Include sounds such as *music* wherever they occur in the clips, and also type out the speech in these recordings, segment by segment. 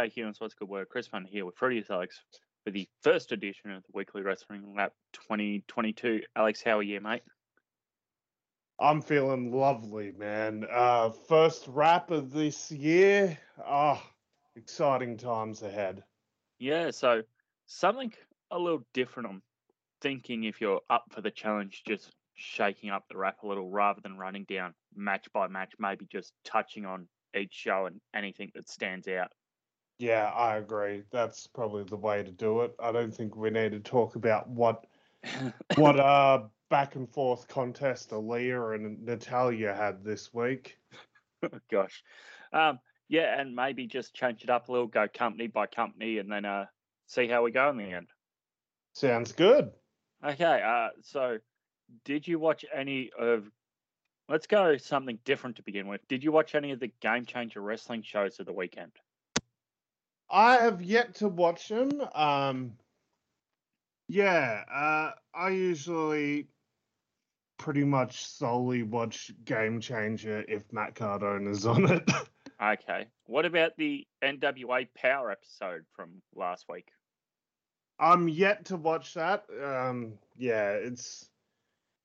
G'day, humans. What's good word? Chris Fun here with Freddie Alex for the first edition of the Weekly Wrestling Lab 2022. Alex, how are you, mate? I'm feeling lovely, man. Uh, first wrap of this year. Ah, exciting times ahead. Yeah, so something a little different. I'm thinking if you're up for the challenge, just shaking up the wrap a little rather than running down match by match, maybe just touching on each show and anything that stands out. Yeah, I agree. That's probably the way to do it. I don't think we need to talk about what what *coughs* uh back and forth contest Aaliyah and Natalya had this week. *laughs* gosh. Um, yeah, and maybe just change it up a little, go company by company, and then uh, see how we go in the end. Sounds good. Okay, uh, so did you watch any of? Let's go something different to begin with. Did you watch any of the Game Changer wrestling shows of the weekend? I have yet to watch them. Um, yeah, uh, I usually pretty much solely watch Game Changer if Matt Cardona's on it. *laughs* okay. What about the NWA Power episode from last week? I'm yet to watch that. Um, yeah, it's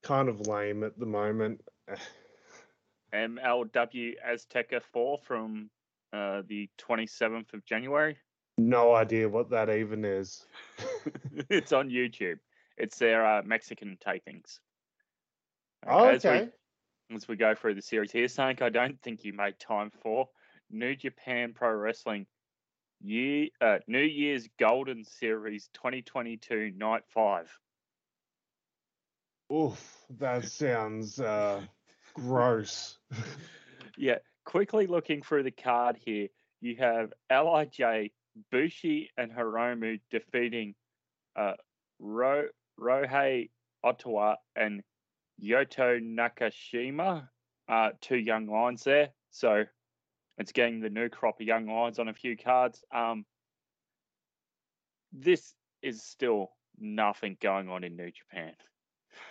kind of lame at the moment. *laughs* MLW Azteca 4 from uh, the 27th of January. No idea what that even is. *laughs* *laughs* it's on YouTube. It's their uh, Mexican tapings. Oh, okay. As we, as we go through the series here, something I don't think you made time for New Japan Pro Wrestling Year uh, New Year's Golden Series 2022 Night 5. Oof, that sounds uh, *laughs* gross. yeah, quickly looking through the card here, you have Lij, Bushi, and Hiromu defeating uh, Ro- Rohei Ottawa and Yuto Nakashima, uh, two young lions there. So it's getting the new crop of young lions on a few cards. Um, this is still nothing going on in New Japan.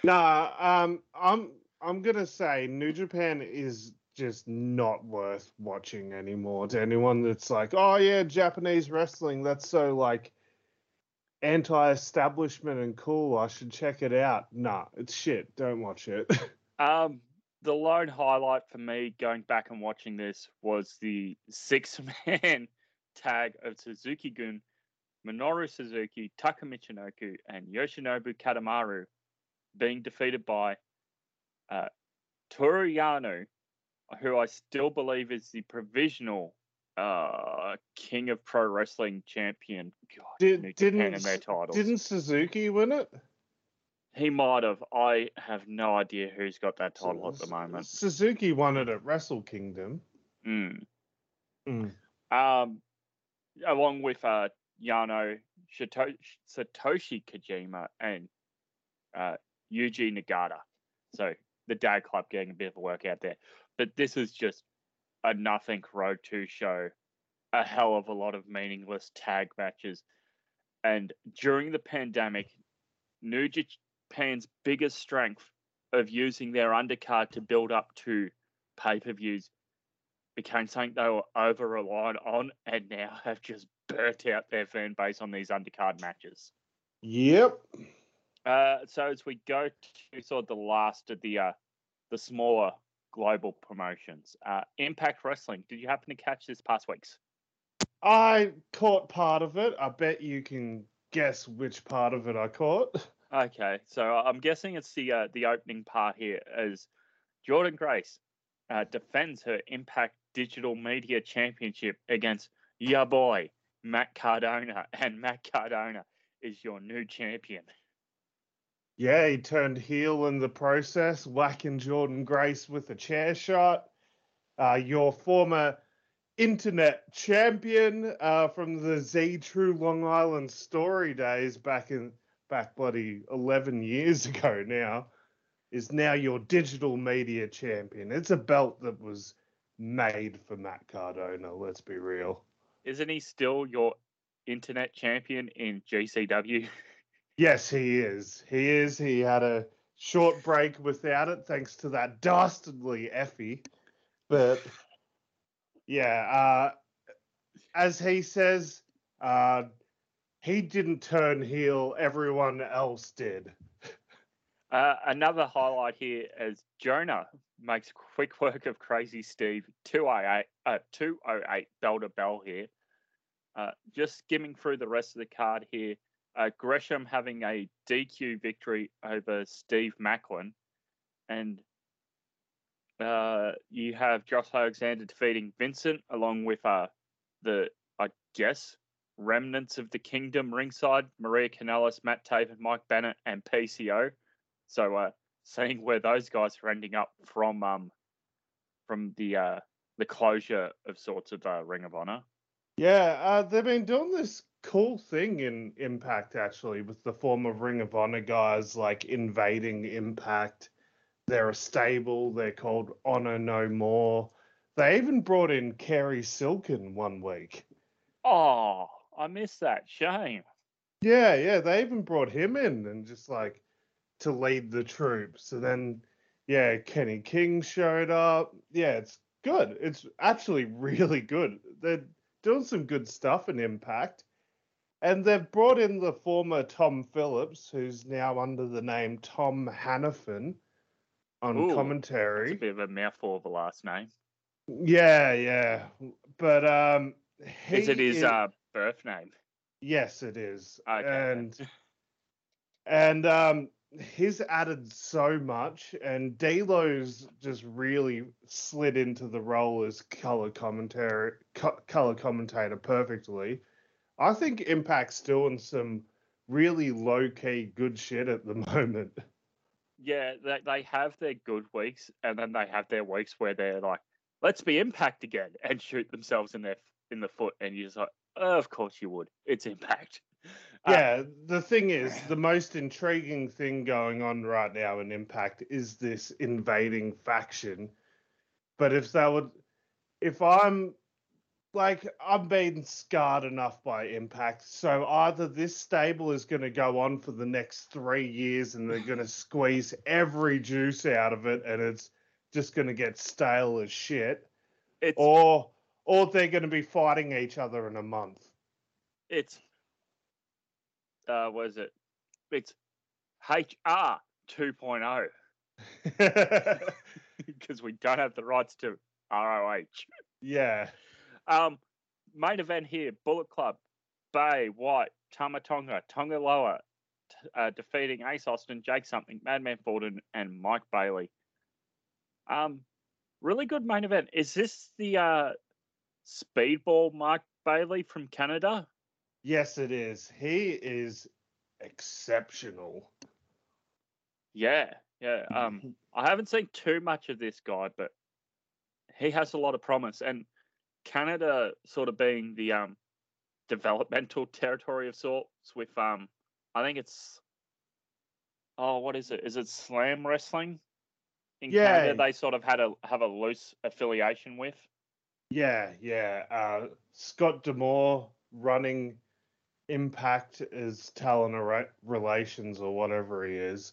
Nah, um, I'm I'm gonna say New Japan is just not worth watching anymore to anyone that's like, oh yeah, Japanese wrestling, that's so like anti-establishment and cool. I should check it out. Nah, it's shit. Don't watch it. *laughs* um, the lone highlight for me going back and watching this was the six-man *laughs* tag of Suzuki Gun, Minoru Suzuki, Taka Michinoku, and Yoshinobu Kanemaru being defeated by uh, Toru Yano, who I still believe is the provisional uh, King of Pro Wrestling champion. God, Did, didn't didn't Suzuki win it? He might have. I have no idea who's got that title at the moment. Suzuki won it at Wrestle Kingdom. Mm. Mm. Um, along with uh, Yano, Shito- Satoshi Kojima, and uh, Yuji Nagata. So the Dad Club getting a bit of a workout there. But this is just a nothing Road 2 show, a hell of a lot of meaningless tag matches. And during the pandemic, New Japan's biggest strength of using their undercard to build up to pay per views became something they were over reliant on and now *laughs* have just burnt out their fan base on these undercard matches. Yep. Uh, so as we go to sort of the last of the uh, the smaller global promotions, uh, Impact Wrestling. Did you happen to catch this past week's? I caught part of it. I bet you can guess which part of it I caught. Okay, so I'm guessing it's the uh, the opening part here as Jordynne Grace uh, defends her Impact Digital Media Championship against your boy Matt Cardona, and Matt Cardona is your new champion. Yeah, he turned heel in the process, whacking Jordynne Grace with a chair shot. Uh, your former internet champion uh, from the Z True Long Island story days back in back bloody 11 years *laughs* ago now is now your digital media champion. It's a belt that was made for Matt Cardona, let's be real. Isn't he still your internet champion in GCW? *laughs* Yes, he is. He is. He had a short break without it, thanks to that dastardly Effy. But yeah, uh, as he says, uh, he didn't turn heel, everyone else did. *laughs* Uh, another highlight here is Jonah makes quick work of Crazy Steve 208, uh, 208 bell to bell here. Uh, just skimming through the rest of the card here, uh, Gresham having a DQ victory over Steve Maclin. And uh, you have Josh Alexander defeating Vincent along with uh, the, I guess, remnants of the kingdom ringside Maria Kanellis, Matt Taven, Mike Bennett, and PCO. So, uh, seeing where those guys are ending up from um, from the uh, the closure of sorts of uh, Ring of Honor. Yeah, uh, they've been doing this cool thing in Impact actually with the former Ring of Honor guys like invading Impact. They're a stable. They're called Honor No More. They even brought in Cary Silkin one week. Oh, I missed that. Shame. Yeah, yeah, they even brought him in and just like to lead the troops. So then, yeah, Kenny King showed up. Yeah, it's good. It's actually *laughs* really good. They're doing some good stuff in Impact. And they've brought in the former Tom Phillips, who's now under the name Tom Hannifan on Ooh, commentary. It's a bit of a mouthful of a last name. Yeah, yeah. But um he Is it his uh, birth name? Yes, it is. Okay. And *laughs* and um he's added so much and D'Lo's just really slid into the role as color commentary co- color commentator perfectly. I think Impact's doing some really low key good shit at the *laughs* moment. Yeah, they, they have their good weeks, and then they have their weeks where they're like, "Let's be Impact again," *laughs* and shoot themselves in their in the foot, and you're just like, oh, "Of course you would. It's Impact." *laughs* Yeah, the thing is, the most intriguing thing going on right now in Impact is this invading faction. But if they would, if I'm like, I'm being scarred enough by Impact, so either this stable is going to go on for the next three years and they're going *laughs* to squeeze every juice out of it and it's just going to get stale as shit, it's or or they're going to be fighting each other in a month. it's uh, what is it? It's HR 2.0 because we don't have the rights to ROH. yeah. Um, main event here: Bullet Club, Bey, White, Tamatonga, Tanga Loa, t- uh, defeating Ace Austin, Jake Something, Madman Fulton, and Mike Bailey. Um, really good main event. Is this the uh, Speedball Mike Bailey from Canada? Yes, it is. He is exceptional. Yeah, yeah. Um, *laughs* I haven't seen too much of this guy, but he has a lot of promise. And Canada sort of being the um developmental territory of sorts with um I think it's oh what is it? Is it slam wrestling? In Yeah. Canada they sort of had a have a loose affiliation with. Yeah, yeah. Uh, Scott D'Amore running Impact as talent relations or whatever he is.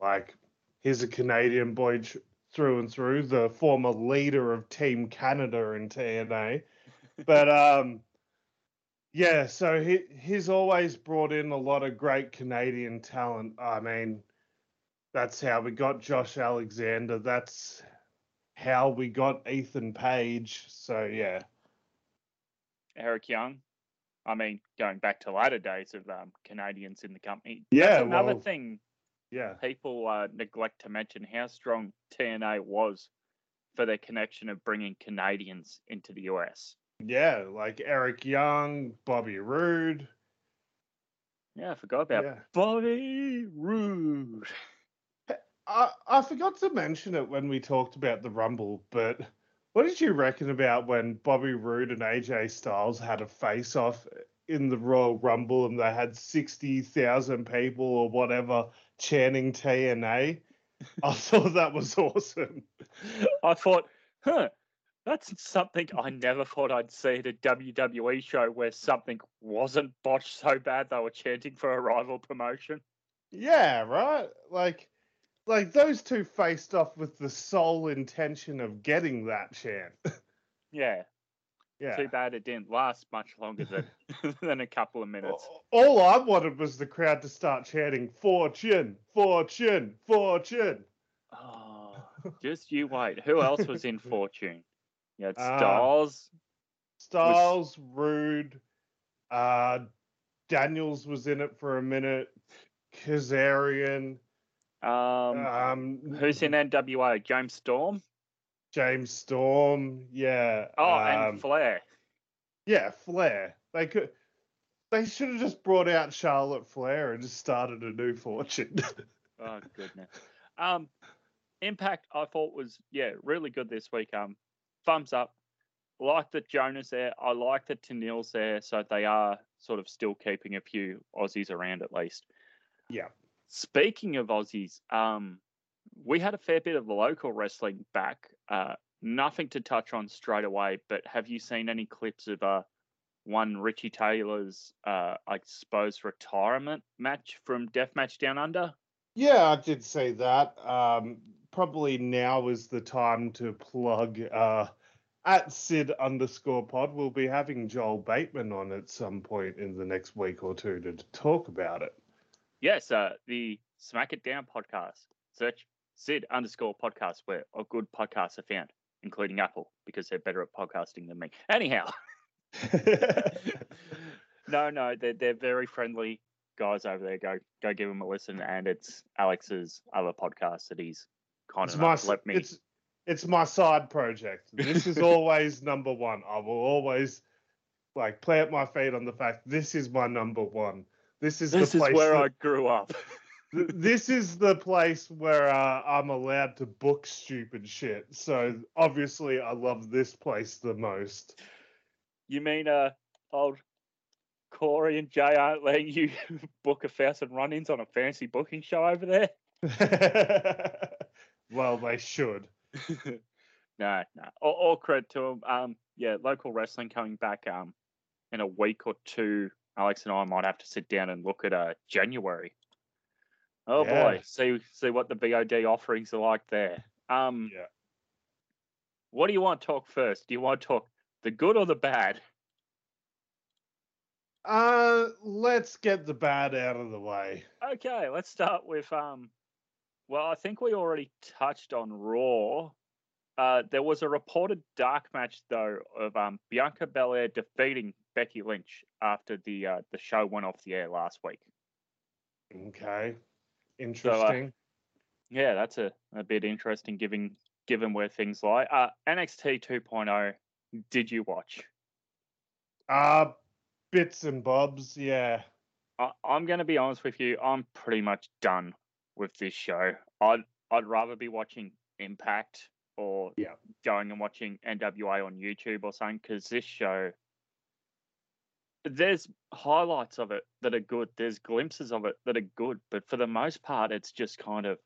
Like, he's a Canadian boy tr- through and through, the former leader of Team Canada in TNA. *laughs* But um, yeah, so he he's always brought in a lot of great Canadian talent. I mean, that's how we got Josh Alexander. That's how we got Ethan Page. So yeah, Eric Young. I mean, going back to later days of um, Canadians in the company. Yeah, That's another well- thing yeah, people uh, neglect to mention how strong TNA was for their connection of bringing Canadians into the US. yeah. Like Eric Young, Bobby Roode. Yeah, I forgot about Yeah. Bobby Roode. I I forgot to mention it when we talked about the Rumble, but what did you reckon about when Bobby Roode and AJ Styles had a face off in the Royal Rumble and they had sixty thousand people or whatever chanting TNA? *laughs* I thought that was awesome. I thought, huh, that's something I never thought I'd see at a WWE show where something wasn't botched so bad they were chanting for a rival promotion. Yeah, right. Like, like those two faced off with the sole intention of getting that chant. *laughs* Yeah. Yeah. Too bad it didn't last much longer than *laughs* *laughs* than a couple of minutes. All I wanted was the crowd to start chanting "Fortune, Fortune, Fortune." Oh, just you wait. Who else was in *laughs* Fortune? You had Uh, Styles. Styles, Roode, uh, Daniels was in it for a minute. Kazarian, Um, um, who's in NWA? James Storm. James Storm, yeah. Oh, um, and Flair. yeah, Flair. They could. They should have just brought out Charlotte Flair and just started a new fortune. *laughs* Oh goodness. Um, Impact I thought was yeah really good this week. Um, thumbs up. Like that Jonas there. I like that Tenille's there, so they are sort of still keeping a few Aussies around at least. yeah. Speaking of Aussies, um, we had a fair bit of local wrestling back. Uh, nothing to touch on straight away, but have you seen any clips of uh, one Richie Taylor's, uh, I suppose, retirement match from Deathmatch Down Under? Yeah, I did say that. Um, probably now is the time to plug uh, at Sid underscore pod. We'll be having Joel Bateman on at some point in the next week or two to talk about it. Yes, uh, the Smack It Down podcast. Search Sid underscore podcast where all good podcasts are found, including Apple, because they're better at podcasting than me. Anyhow. *laughs* *laughs* no, no, they're they're very friendly guys over there. Go go give them a listen, and it's Alex's other podcast that he's kind it's of my let me. it's it's my side project. This is *laughs* always number one. I will always like plant my feet on the fact this is my number one. This is this the is place where that- I grew up. Th- this is the place where uh, I'm allowed to book stupid shit. So obviously, I love this place the most. you mean uh old Corey and Jay aren't letting you *laughs* book a thousand run-ins on a fancy booking show over there? *laughs* well, they should. *laughs* no, no. All, all credit to them. Um, yeah, local wrestling coming back um in a week or two. Alex and I might have to sit down and look at uh January. Oh Yeah. boy, see see what the VOD offerings are like there. Um, Yeah. what do you want to talk first? Do you want to talk the good or the bad? Uh, let's get the bad out of the way. Okay, let's start with um. Well, I think we already touched on Raw. Uh, there was a reported dark match though of um Bianca Belair defeating Becky Lynch after the uh, the show went off the air last week. Okay, interesting. Yeah, that's a, a bit interesting given given where things lie. Uh, NXT 2.0. oh, Did you watch? uh, bits and bobs. Yeah. I, I'm going to be honest with you. I'm pretty much done with this show. I'd I'd rather be watching Impact or Yeah. going and watching NWA on YouTube or something because this show. There's highlights of it that are good. There's glimpses of it that are good, but for the most part, it's just kind of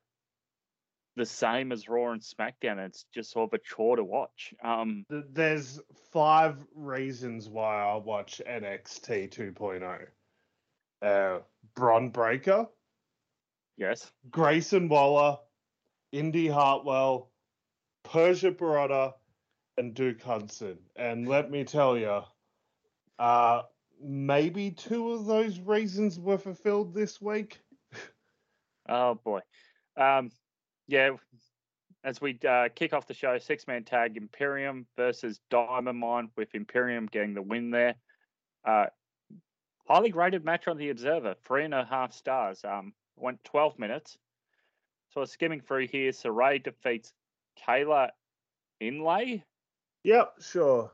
the same as Raw and SmackDown. It's just sort of a chore to watch. Um, There's five reasons why I watch NXT 2.0. Uh, Bron Breakker, yes, Grayson Waller, Indi Hartwell, Persia Pirotta, and Duke Hudson. And let me tell you, uh, maybe two of those reasons were fulfilled this week. Oh boy. Um, yeah. As we uh, kick off the show, six man tag Imperium versus Diamond Mine with Imperium getting the win there. Uh, highly rated match on the Observer, three and a half stars. Um, went 12 minutes. So I'm skimming through here, Sarray defeats Kayla Inlay. Yep, sure.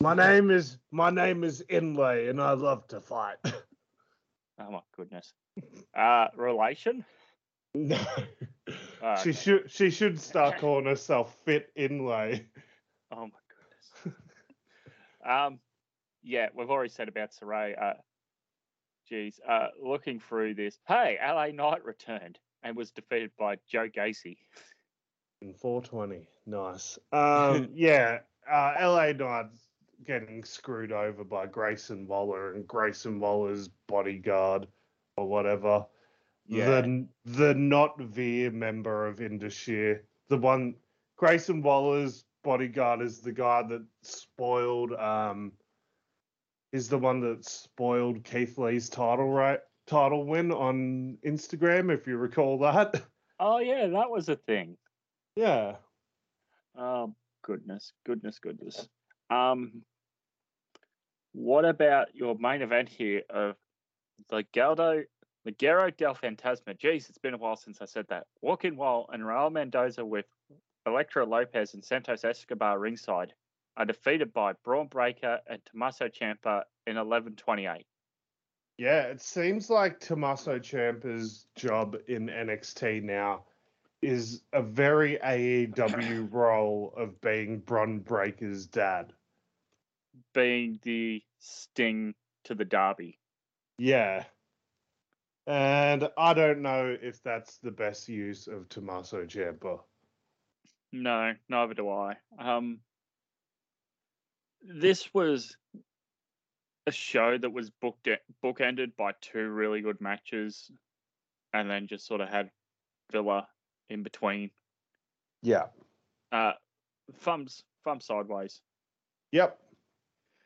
My name is my name is Inlay, and I love to fight. *laughs* Oh my goodness. Uh, relation? no, Oh, she okay. should she should start calling herself Fit Inlay. Oh my goodness. *laughs* um, yeah, we've already said about Sarray. Uh, geez, uh, looking through this, hey, LA Knight returned and was defeated by Joe Gacy. In 420, nice. Um, *laughs* yeah, uh, LA Knight getting screwed over by Grayson Waller and Grayson Waller's bodyguard or whatever. Yeah. The the not Veer member of Indus Sher, the one Grayson Waller's bodyguard is the guy that spoiled um is the one that spoiled Keith Lee's title right title win on Instagram, if you recall that. *laughs* Oh yeah, that was a thing. Yeah. Oh goodness, goodness, goodness. Um, what about your main event here of the Galdo, the Guerrero del Fantasma? Jeez, it's been a while since I said that. Joaquin Wilde and Raul Mendoza with Elektra Lopez and Santos Escobar ringside are defeated by Bron Breakker and Tommaso Ciampa in 11:28. Yeah, it seems like Tommaso Ciampa's job in NXT now is a very AEW role of being Bron Breakker's dad. Being the sting to the Darby. Yeah. And I don't know if that's the best use of Tommaso Ciampa. No, neither do I. Um, this was a show that was booked bookended by two really good matches, and then just sort of had Villa in between. Yeah. Uh, thumbs thumb sideways. Yep.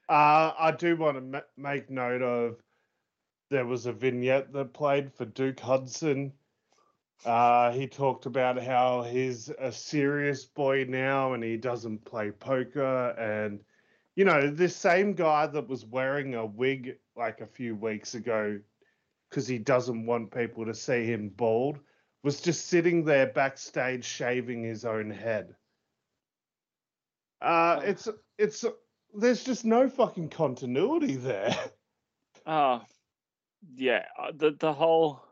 Uh, I do want to ma- make note of there was a vignette that played for Duke Hudson. Uh, he talked about how he's a serious boy now and he doesn't play poker and you know, this same guy that was wearing a wig like a few weeks ago because he doesn't want people to see him bald was just sitting there backstage shaving his own head. Uh, Oh. it's it's there's just no fucking continuity there. Oh, *laughs* yeah. uh, The the whole,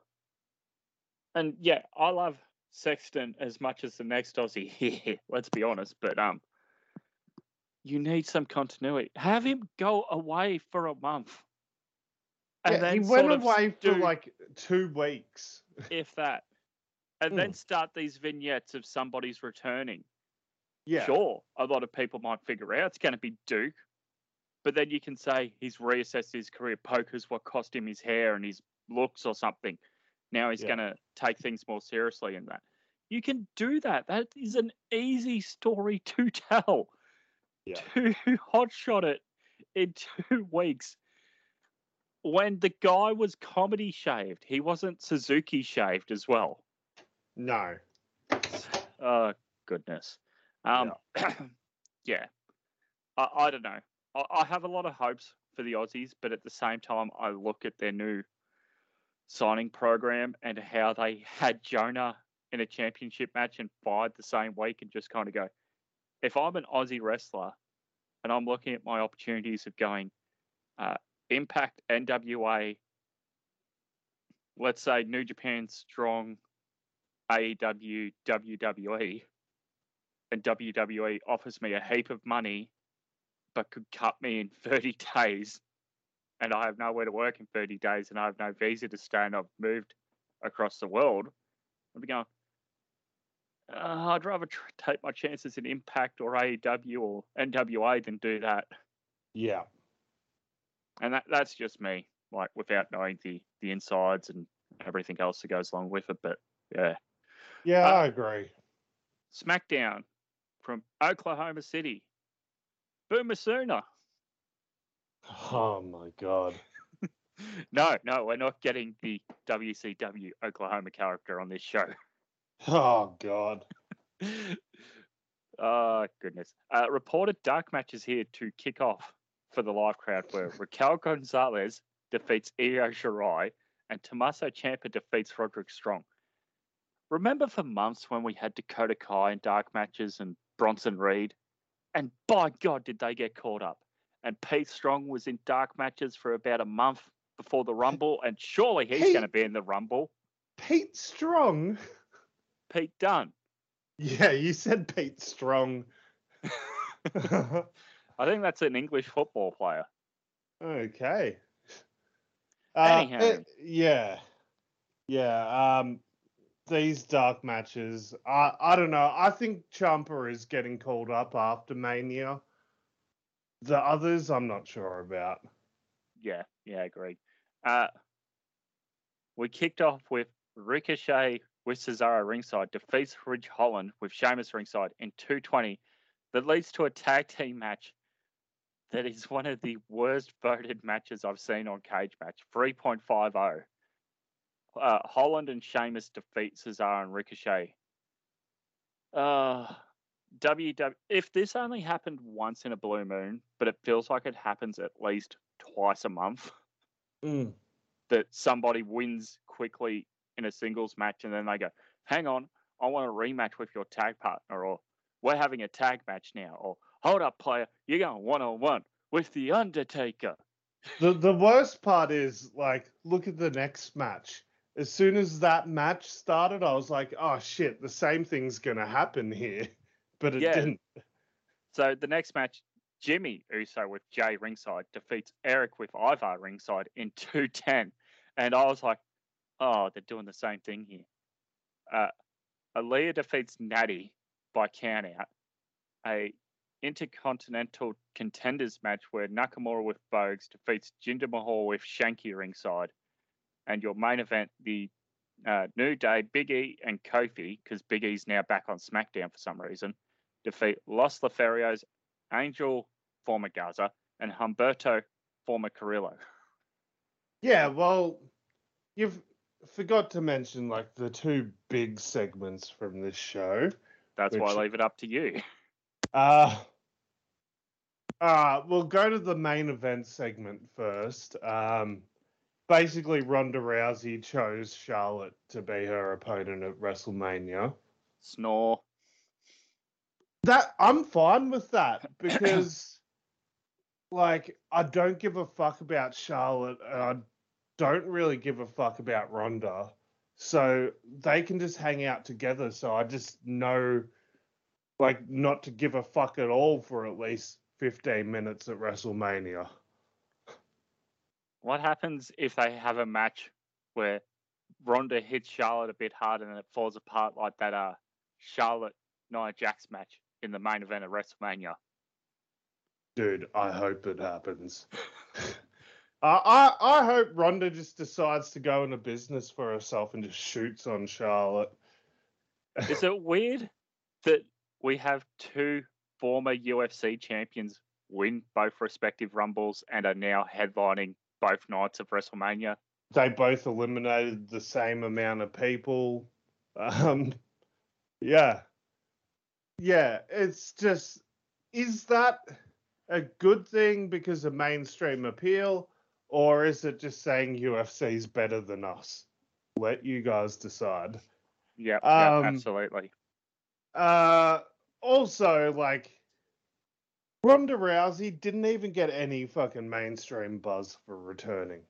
and yeah, I love Sexton as much as the next Aussie here. *laughs* Let's be honest, but um, you need some continuity. Have him go away for a month, and Yeah, then he went away for do- like two weeks. *laughs* if that, and Hmm. then start these vignettes of somebody's returning. Yeah, Sure, a lot of people might figure out it's going to be Duke, but then you can say he's reassessed his career. Poker's what cost him his hair and his looks or something. Now he's Yeah. going to take things more seriously in that. You can do that. That is an easy story *laughs* to tell. Yeah. *laughs* To hotshot it in two *laughs* weeks. When the guy was comedy shaved, he wasn't Suzuki shaved as well. No, Oh goodness. Um, *clears throat* yeah. I, I don't know. I, I have a lot of hopes for the Aussies, but at the same time, I look at their new signing program and how they *laughs* had Jonah in a championship match and fired the same week, and just kind of go, if I'm an Aussie wrestler and I'm looking at my opportunities of going uh, Impact, NWA, let's say New Japan Strong, AEW, WWE, and WWE offers me a heap of money, but could cut me in 30 *laughs* days, and I have nowhere to work in 30 days, and I have no visa to stay, and I've moved across the world, I'd be going, uh, I'd rather tr- take my chances in Impact or AEW or NWA than do that. yeah, And that that's just me, like without knowing the the insides and everything else that goes along with it. But yeah, yeah, Uh, I agree. SmackDown from Oklahoma City. Boomer Sooner. Oh my god. *laughs* No, no, we're not getting the WCW Oklahoma character on this show. Oh god. *laughs* oh goodness. Uh, reported dark matches here to kick off for the live crowd where Raquel Gonzalez defeats Io Shirai and Tommaso Ciampa defeats Roderick Strong. Remember for months when we had Dakota Kai in dark matches and Bronson Reed? And by God, did they get caught up. And Pete Strong was in dark matches for about a month before the Rumble, and surely he's Pete- going to be in the Rumble. Pete Strong. Pete Dunn. Yeah, you said Pete Strong. *laughs* *laughs* I think that's an English football player. okay. Uh, Anyhow. it- yeah. Yeah. Um these dark matches, I I don't know. I think Ciampa is getting called up after Mania. The others I'm not sure about. Yeah, yeah, agreed. Uh, we kicked off with Ricochet with Cesaro ringside, defeats Ridge Holland with Sheamus ringside in 220 that leads to a tag team match that is one of the worst voted matches I've seen on Cage Match. 3.50. Uh, Holland and Sheamus defeat Cesaro and Ricochet. Uh, WW. If this only happened once in a blue moon, but it feels like it happens at least twice a month, Mm. that somebody wins quickly in a singles match and then they go, hang on, I want a rematch with your tag partner, or we're having a tag match now, or hold up, player, you're going one on one with The Undertaker. The the worst part is like, look at the next match. As soon as that match started, I was like, oh shit, the same thing's gonna happen here, *laughs* but it Yeah. didn't. So the next match, Jimmy Uso with Jey ringside defeats Erik with Ivar ringside in *laughs* 210. And I was like, oh, they're doing the same thing here. Uh, Aaliyah defeats Natty by countout. A intercontinental contenders match where Nakamura with Boogs defeats Jinder Mahal with Shanky ringside. And your main event, the uh, New Day, Big E and Kofi, because Big E's now back on SmackDown for some reason, defeat Los Lotharios, Angel, former Garza, and Humberto, former Carrillo. Yeah, well, you've forgot to mention like the two big segments from this show. That's why I leave it up to you. *laughs* Uh, uh, we'll go to the main event segment first. Um, basically, Ronda Rousey chose Charlotte to be her opponent at WrestleMania. Snore. That I'm fine with that *clears throat* because, like, I don't give a fuck about Charlotte, and I don't really give a fuck about Ronda. So they can just hang out together. So I just know, like, not to give a fuck at all for at least 15 minutes at WrestleMania. What happens if they have a match where Ronda hits Charlotte a bit hard and then it falls apart like that uh Charlotte Nia Jax match in the main event of WrestleMania? Dude, I hope it happens. *laughs* Uh, I I hope Ronda just decides to go into business for herself and just shoots on Charlotte. Is it weird that we have two former UFC champions win both respective rumbles and are now headlining both nights of WrestleMania? They both eliminated the same amount of people. Um, yeah, yeah. It's just, is that a good thing because of mainstream appeal, or is it just saying UFC's better than us? Let you guys decide. Yeah, yeah, Um, absolutely. Uh, also, like, Ronda Rousey didn't even get any fucking mainstream buzz for returning.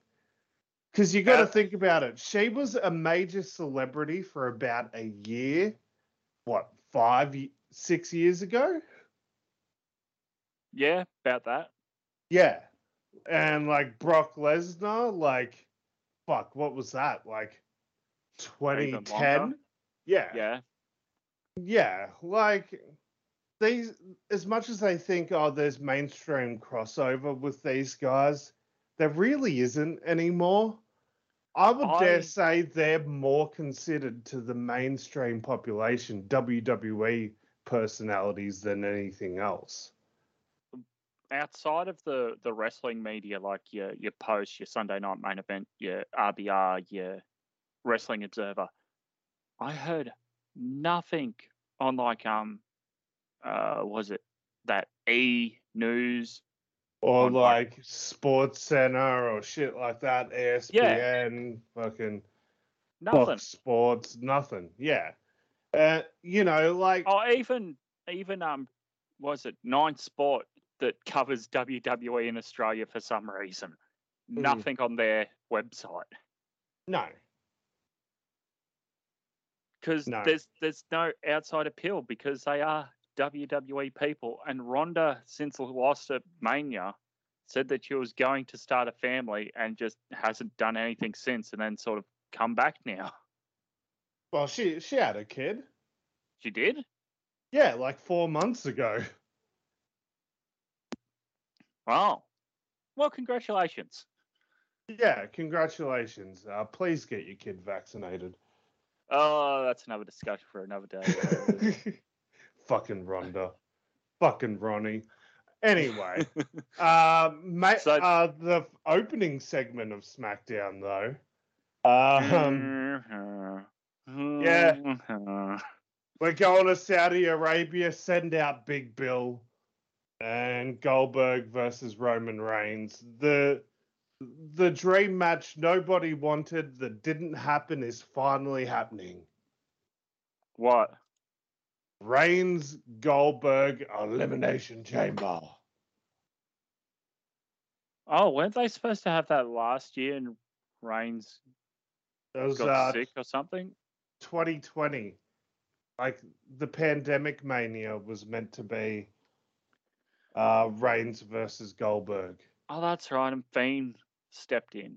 Because you got to think about it. She was a major celebrity for about a year. What, five, six years ago? Yeah, about that. Yeah. And like Brock Lesnar, like, fuck, what was that? Like 2010? Yeah. Yeah. Yeah, like these as much as they think oh there's mainstream crossover with these guys, there really isn't anymore. I would I- dare say they're more considered to the mainstream population WWE personalities than anything else. outside of the the wrestling media, like your your post, your Sunday night main event, your RBR, your Wrestling Observer, I heard nothing on like um uh was it that E News? Or On, like- Sports Center or shit like that, ESPN, fucking Nothing. Fox Sports, nothing. Yeah. Uh, you know, like Oh, even even um was it Nine Sport that covers WWE in Australia for some reason? Mm. Nothing on their website. no. because No. there's there's no outside appeal because they are WWE people. And Ronda, since lost at Mania, said that she was going to start a family and just hasn't done anything since, and then sort of come back now. Well, she she had a kid. She did. Yeah, like four months ago. Wow. Well, congratulations. Yeah, congratulations. Uh, please get your kid vaccinated. Oh, that's another discussion for another day. *laughs* Fucking Ronda. Fucking Ronnie. Anyway, *laughs* uh, ma- So- uh, the opening segment of SmackDown, though. Um, *laughs* yeah. *laughs* we're going to Saudi Arabia, send out Big Bill and Goldberg versus Roman Reigns. The the dream match nobody wanted that didn't happen is finally happening. What? Reigns Goldberg Elimination Chamber. Oh, weren't they supposed to have that last year and Reigns was got uh, sick or something? 2020. Like the pandemic mania was meant to be uh Reigns versus Goldberg. Oh, that's right. And Fiend stepped in.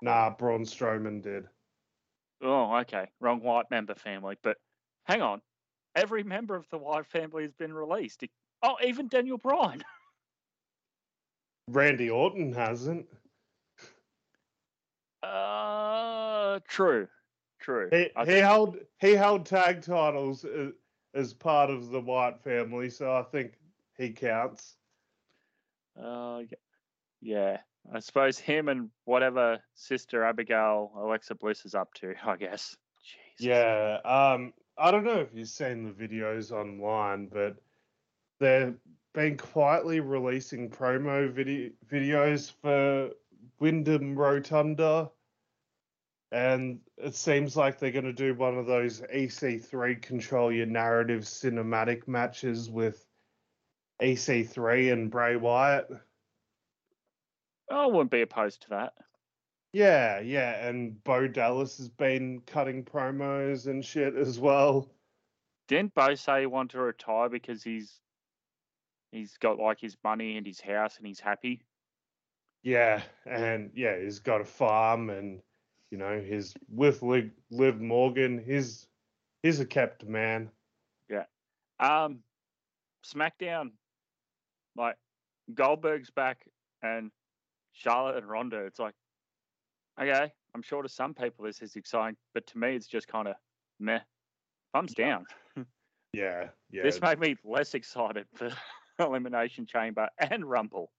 Nah, Braun Strowman did. Oh, okay. Wrong Wyatt member family. But hang on. Every member of the Wyatt family has been released. Oh, even Daniel Bryan. *laughs* Randy Orton hasn't. Uh, true. True. He, he think- held he held tag titles as, as part of the Wyatt family, so I think he counts. Uh, yeah. I suppose him and whatever sister Abigail Alexa Bliss is up to, *laughs* I guess. Jesus. Yeah. Um. I don't know if you've seen the videos online, but they've been quietly releasing promo video videos for Wyndham Rotunda, and it seems like they're going to do one of those EC3 control your narrative cinematic matches with EC3 and Bray Wyatt. I wouldn't be opposed to that. Yeah, yeah, and Bo Dallas has been cutting promos and shit as well. Didn't Bo say he wanted to retire because he's he's got like his money and his house and he's happy? Yeah, and yeah, he's got a farm, and you know, he's with Liv, Liv Morgan. He's he's a kept man. Yeah. Um, SmackDown, like Goldberg's back and Charlotte and Ronda. It's like, okay, I'm sure to some people this is exciting, but to me, it's just kind of meh. Thumbs down. *laughs* Yeah, yeah. This made me less excited for *laughs* Elimination Chamber and Rumble.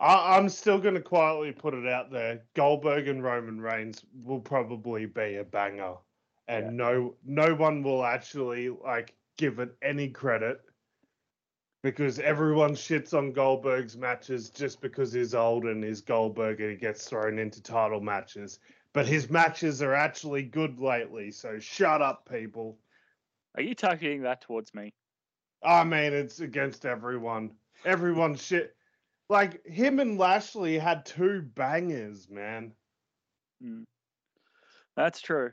I, I'm still going to quietly put it out there. Goldberg and Roman Reigns will probably be a banger, and Yeah. no no one will actually like give it any credit because everyone shits on Goldberg's matches just because he's old and he's Goldberg and he gets thrown into title matches. But his matches are actually good lately, so shut up, people. Are you targeting that towards me? I mean, it's against everyone. Everyone shit. Like him and Lashley had two bangers, man. Mm. That's true.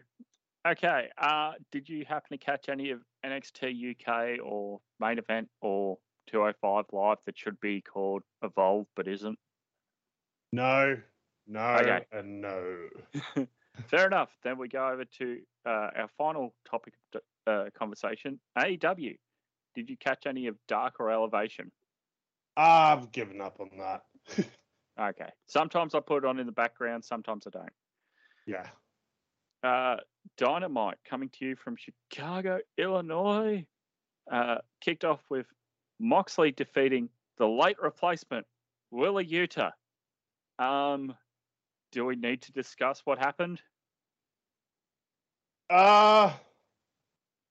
Okay. Uh, did you happen to catch any of NXT UK or main event or 205 live that should be called Evolve but isn't? No, no, Okay. and no. *laughs* Fair enough. Then we go over to uh, our final topic of uh, conversation AEW. Did you catch any of Dark or Elevation? I've given up on that. *laughs* Okay. Sometimes I put it on in the background, sometimes I don't. yeah. Uh, Dynamite coming to you from Chicago, Illinois. Uh, kicked off with Moxley defeating the late replacement, Wheeler Yuta. Um, do we need to discuss what happened? Uh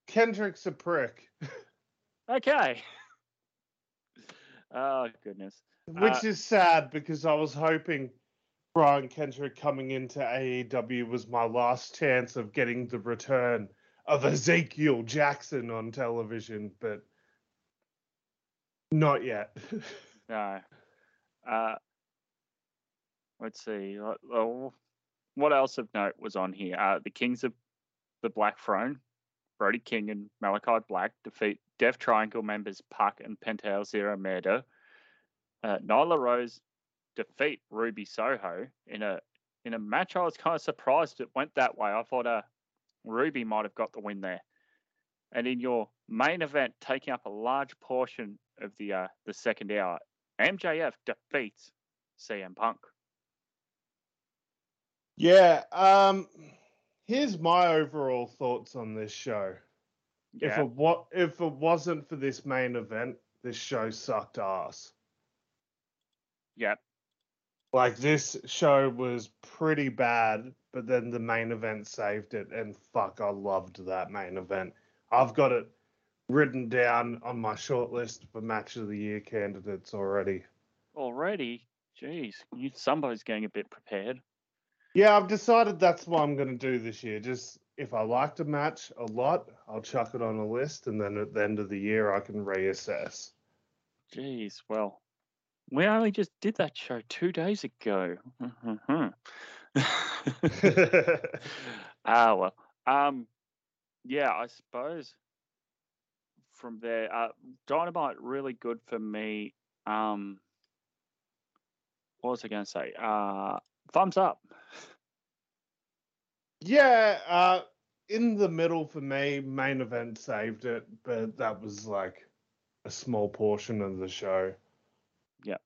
Kendrick's a prick, Okay. *laughs* Oh, goodness. which Uh, is sad because I was hoping Brian Kendrick coming into AEW was my last chance of getting the return of Ezekiel Jackson on television, but not yet. *laughs* No. Uh, let's see. uh, oh, What else of note was on here? Uh, the Kings of the Black Throne, Brody King and Malakai Black defeat Death Triangle members Pac and Penta El Zero Miedo. Uh, Nyla Rose defeat Ruby Soho in a in a match. I was kind of surprised it went that way. I thought uh, Ruby might have got the win there. And in your main event, taking up a large portion of the uh, the second hour, MJF defeats CM Punk. yeah, um here's my overall thoughts on this show. Yeah. If it what if it wasn't for this main event, this show sucked ass. Yep. Like this show was pretty bad, but then the main event saved it, and fuck, I loved that main event. I've got it written down on my short list for match of the year candidates already. Already, jeez, you, somebody's getting a bit prepared. Yeah, I've decided that's what I'm going to do this year. Just if I liked a match a lot, I'll chuck it on a list, and then at the end of the year, I can reassess. Jeez, well, we only just did that show two days ago. *laughs* *laughs* ah, well, um, yeah, I suppose from there, uh, Dynamite really good for me. Um, what was I going to say? Uh, thumbs up. Yeah, uh, in the middle for me, main event saved it, but that was like a small portion of the show. Yeah.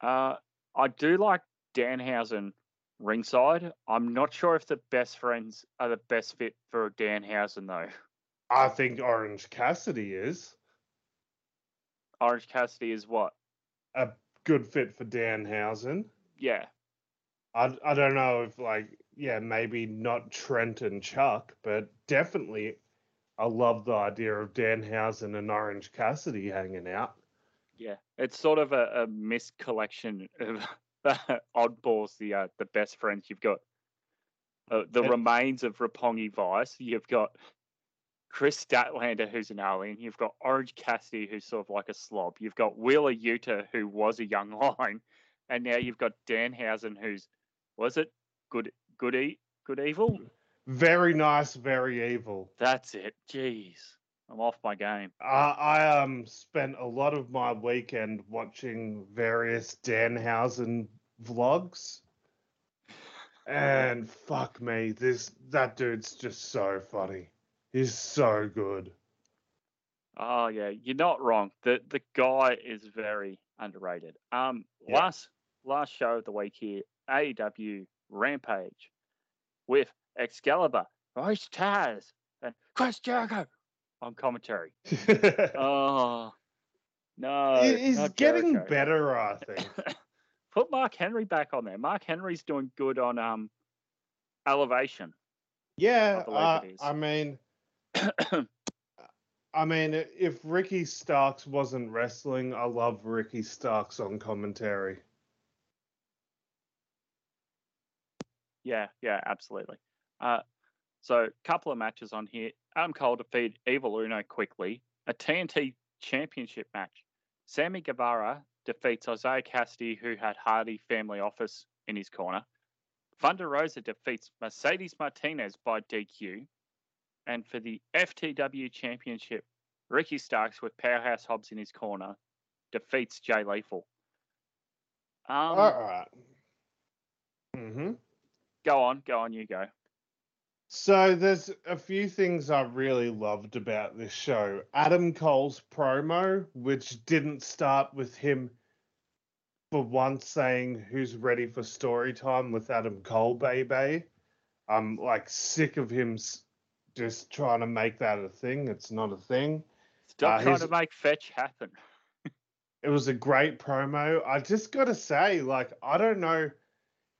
Uh, I do like Danhausen ringside. I'm not sure if the best friends are the best fit for a Danhausen though. *laughs* I think Orange Cassidy is Orange Cassidy is what? a good fit for Danhausen. Yeah. I, I don't know if like yeah maybe not Trent and Chuck, but definitely I love the idea of Danhausen and Orange Cassidy hanging out. Yeah. It's sort of a, a missed collection of *laughs* oddballs, the uh, the best friends you've got. Uh, the remains of Roppongi Vice. You've got Kris Statlander, who's an alien. You've got Orange Cassidy, who's sort of like a slob. You've got Wheeler Yuta, who was a young *laughs* lion, and now you've got Danhausen, who's was it good good e good evil? Very nice, very evil. That's it. Jeez, I'm off my game. I, I um spent a lot of my weekend watching various Danhausen vlogs. *laughs* And fuck me, this that dude's just so funny. He's so good. Oh yeah, you're not wrong. The the guy is very underrated. Um, Yeah. last last show of the week here, AEW Rampage with Excalibur, Royce Taz, and Chris Jericho on commentary. *laughs* Oh no, He- He's getting Jericho. better, I think. *laughs* Put Mark Henry back on there. Mark Henry's doing good on um Elevation. Yeah, believe uh, it is. I mean, I mean, if Ricky Starks wasn't wrestling, I love Ricky Starks on commentary. Yeah, yeah, absolutely. Uh, so, couple of matches on here. Adam Cole defeated Evil Uno quickly. A TNT Championship match. Sammy Guevara defeats Isiah Kassidy, who had Hardy Family Office in his corner. Thunder Rosa defeats Mercedes Martinez by DQ. And for the FTW Championship, Ricky Starks with Powerhouse Hobbs in his corner defeats Jay Lethal. Um, All right. Mm-hmm. Go on, go on, you go. So there's a few things I really loved about this show. Adam Cole's promo, which didn't start with him for once saying who's ready for story time with Adam Cole, baby. I'm like sick of him just trying to make that a thing. It's not a thing. Stop Uh, trying to make fetch happen. It was a great promo. I just got to say, like, I don't know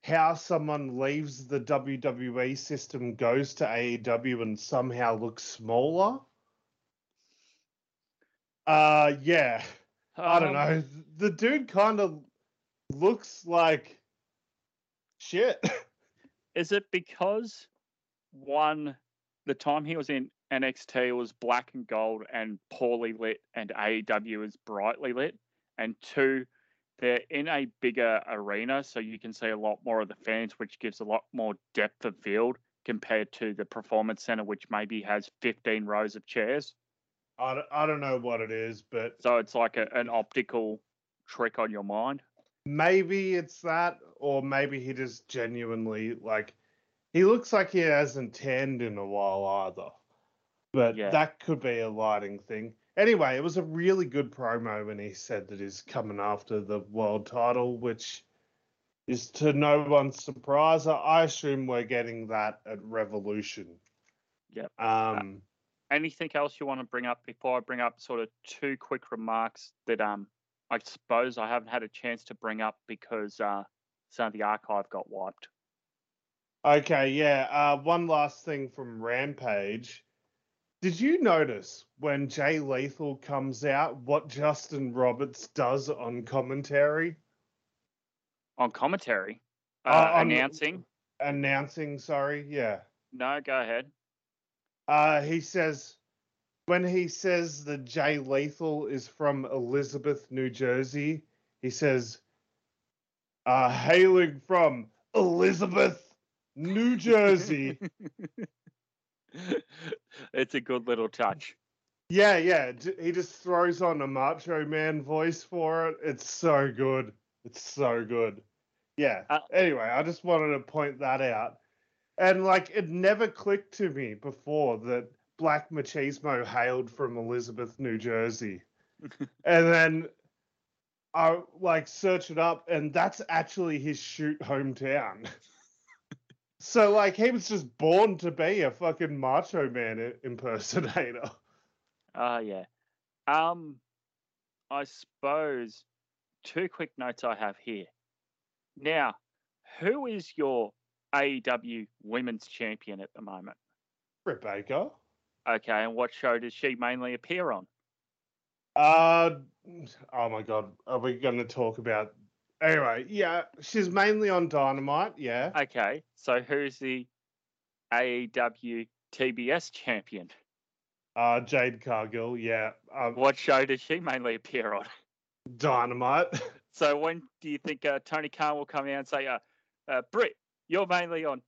how someone leaves the WWE system, goes to AEW, and somehow looks smaller. Uh, yeah, I don't Um, know. The dude kind of looks like shit. *laughs* Is it because one, the time he was in NXT was black and gold and poorly lit, and AEW is brightly lit, and two, they're in a bigger arena, so you can see a lot more of the fans, which gives a lot more depth of field compared to the performance center, which maybe has 15 rows of chairs. I, don't- I don't know what it is, but So it's like a, an optical trick on your mind. maybe it's that, or maybe he just genuinely like he looks like he hasn't tanned in a while either. But Yeah. that could be a lighting thing. Anyway, it was a really good promo when he said that he's coming after the world title, which is to no one's surprise. I assume we're getting that at Revolution. Yep. Um, anything else you want to bring up before I bring up sort of two quick remarks that um I suppose I haven't had a chance to bring up because uh, some of the archive got wiped. Okay, yeah. Uh, one last thing from Rampage. Did you notice when Jay Lethal comes out what Justin Roberts does on commentary? On commentary, uh, Uh, on- announcing. Announcing, sorry, yeah. No, go ahead. Uh, he says when he says that Jay Lethal is from Elizabeth, New Jersey, he says, uh, hailing from Elizabeth, New Jersey. *laughs* it's a good little touch. yeah, yeah. He just throws on a Macho Man voice for it. It's so good. It's so good. Yeah. Uh, anyway, I just wanted to point that out. And like, it never clicked to me before that Black Machismo hailed from Elizabeth, New Jersey. *laughs* and then I like search it up, and that's actually his shoot hometown. *laughs* so like, he was just born to be a fucking Macho Man i- impersonator. *laughs* Ah, yeah. Um, I suppose two quick notes I have here. Now, who is your AEW Women's Champion at the moment? Britt Baker. Okay, and what show does she mainly appear on? Uh, oh my god, are we going to talk about? Anyway, yeah, she's mainly on Dynamite. Yeah, Okay, so who's the AEW TBS champion? uh, Jade Cargill. Yeah, uh, What show does she mainly appear on? Dynamite. *laughs* So when do you think uh, Tony Khan will come out and say, uh, uh, Britt, you're mainly on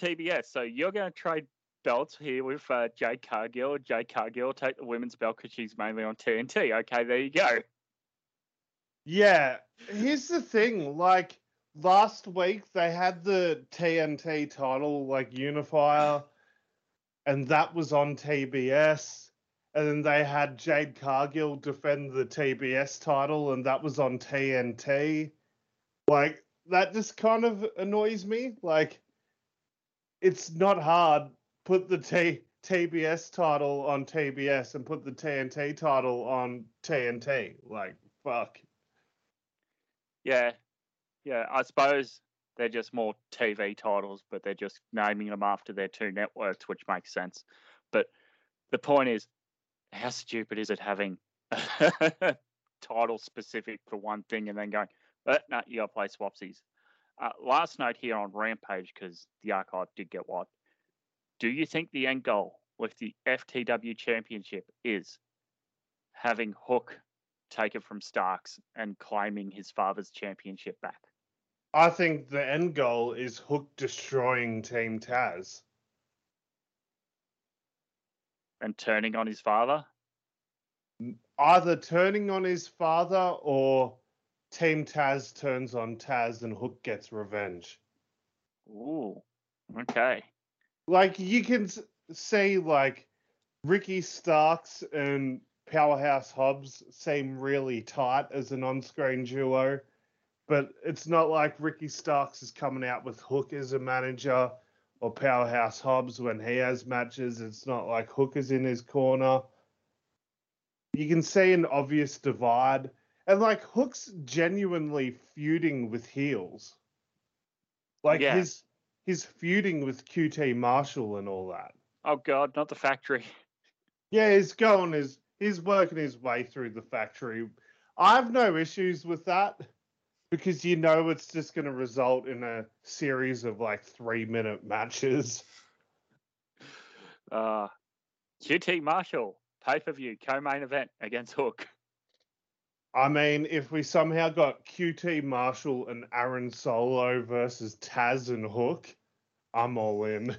TBS, so you're going to trade belts here with uh, Jade Cargill. Jade Cargill will take the women's belt because she's mainly on TNT. Okay, there you go. Yeah, here's the thing. Like last week, they had the TNT title like unifier, and that was on TBS. And then they had Jade Cargill defend the TBS title, and that was on TNT. Like, that just kind of annoys me. Like, it's not hard. Put the T- TBS title on TBS and put the TNT title on TNT. Like, fuck. Yeah, yeah. I suppose they're just more TV titles, but they're just naming them after their two networks, which makes sense. But the point is, how stupid is it having *laughs* a title specific for one thing and then going, but no, you got to play swapsies. Uh, last note here on Rampage, because the archive did get wiped. Do you think the end goal with the FTW Championship is having Hook take it from Starks and claiming his father's championship back? I think the end goal is Hook destroying Team Taz. and turning on his father. Either turning on his father or Team Taz turns on Taz and Hook gets revenge. Ooh, okay. Like you can s- see like Ricky Starks and Powerhouse Hobbs seem really tight as an on-screen duo, but it's not like Ricky Starks is coming out with Hook as a manager or Powerhouse Hobbs when he has matches. It's not like Hook is in his corner. You can see an obvious divide. And like Hook's genuinely feuding with heels. Like Yeah. his he's feuding with QT Marshall and all that. Oh God, not the factory. Yeah, he's going his he's working his way through the factory. I have no issues with that because you know it's just going to result in a series of like three minute matches. Uh, QT Marshall pay per view co main event against Hook. I mean, if we somehow got QT Marshall and Aaron Solo versus Taz and Hook, I'm all in.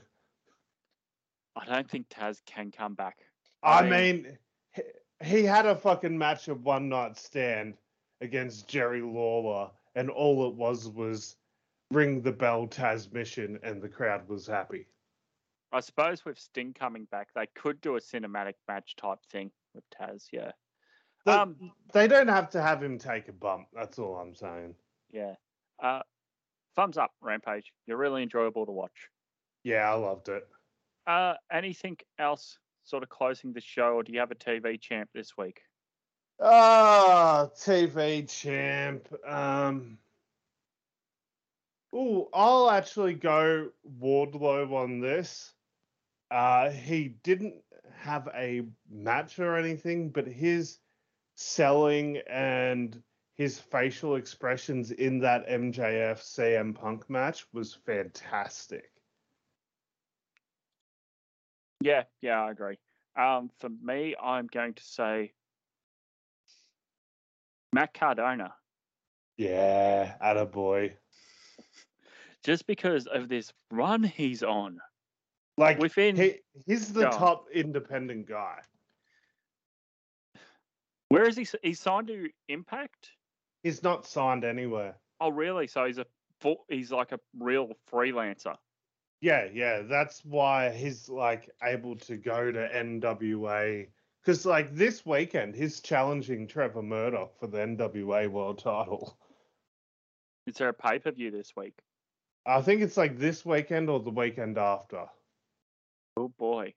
I don't think Taz can come back. I mean- mean, he, had a fucking match of one night stand against Jerry Lawler, and all it was was ring the bell Tazmission, and the crowd was happy. I suppose with Sting coming back, they could do a cinematic match type thing with Taz. Yeah, Um, they don't have to have him take a bump. That's all I'm saying. yeah. Uh, thumbs up, Rampage. You're really enjoyable to watch. Yeah, I loved it. Uh, anything else sort of closing the show, or do you have a TV champ this week? Ah, TV champ. Um, oh, I'll actually go Wardlow on this. Uh, he didn't have a match or anything, but his selling and his facial expressions in that MJF CM Punk match was fantastic. Yeah, yeah, I agree. Um, for me, I'm going to say Matt Cardona. Yeah, attaboy. Just because of this run he's on. Like Within he, he's the Go on. top independent guy. where is he? He's signed to Impact. He's not signed anywhere. Oh, really? So he's a he's like a real freelancer. Yeah, yeah, that's why he's like able to go to NWA because like this weekend he's challenging Trevor Murdoch for the NWA World Title. Is there a pay per view this week? I think it's like this weekend or the weekend after. Oh boy.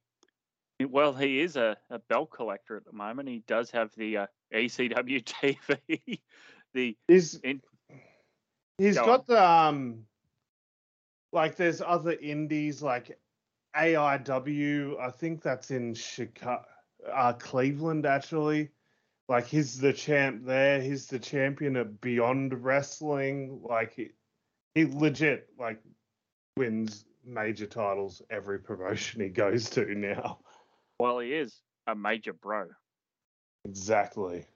Well, he is a, a belt collector at the moment. He does have the uh, ECW TV. *laughs* the He's In- he's Go got the um like there's other indies like AIW. I think that's in Chicago, uh, Cleveland actually. Like he's the champ there. He's the champion at Beyond Wrestling. Like he, he legit like wins major titles every promotion he goes to now. well, he is a major bro. Exactly.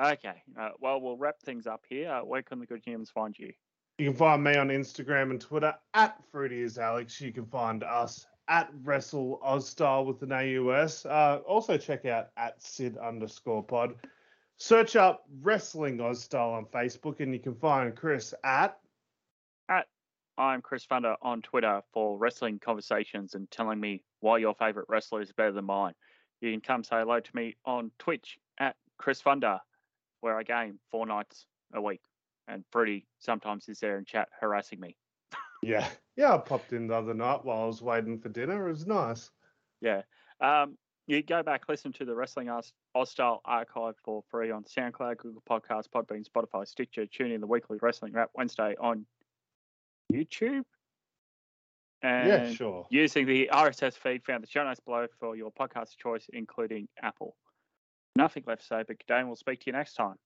Okay. Uh, well, we'll wrap things up here. Uh, where can the good humans find you? You can find me on Instagram and Twitter at Fruity is Alex. You can find us at Wrestle Aus Style with an AUS. Uh, also check out at Sid underscore pod. Search up Wrestling Aus Style on Facebook and you can find Chris at at I'm Chris Funder on Twitter for wrestling conversations and telling me why your favorite wrestler is better than mine. You can come say hello to me on Twitch at Chris Funder, where I game four nights a week. And Fruity sometimes is there in chat harassing me. yeah yeah I popped in the other night while I was waiting for dinner. It was nice. Yeah. Um, you go back, listen to the Wrestling Aus, Style archive for free on SoundCloud, Google Podcasts, Podbean, Spotify, Stitcher. Tune in the weekly Wrestling Wrap Wednesday on YouTube. And yeah, sure. using the RSS feed found the show notes below for your podcast choice, including Apple. Nothing left to say, but and we'll speak to you next time.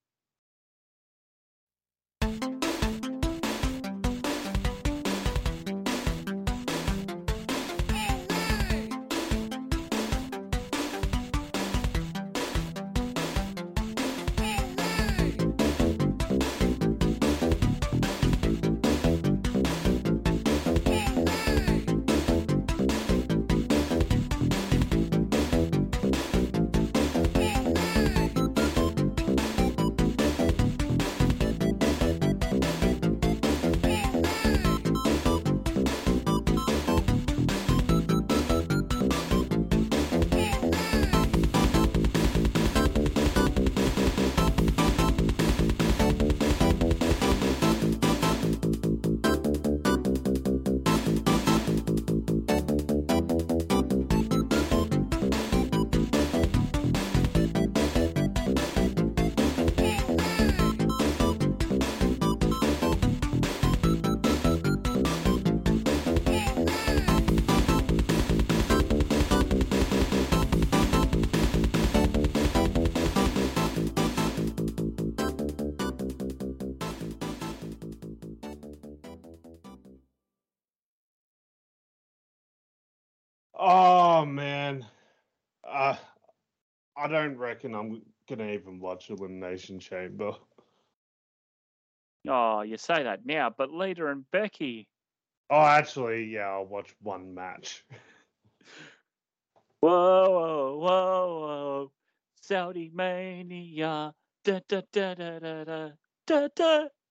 I don't reckon I'm gonna even watch Elimination Chamber. Oh, you say that now, but Lita and Becky. Oh, actually, yeah, I'll watch one match. *laughs* Whoa, whoa, whoa, whoa. Saudi Mania. Da, da, da, da, da, da, da, da.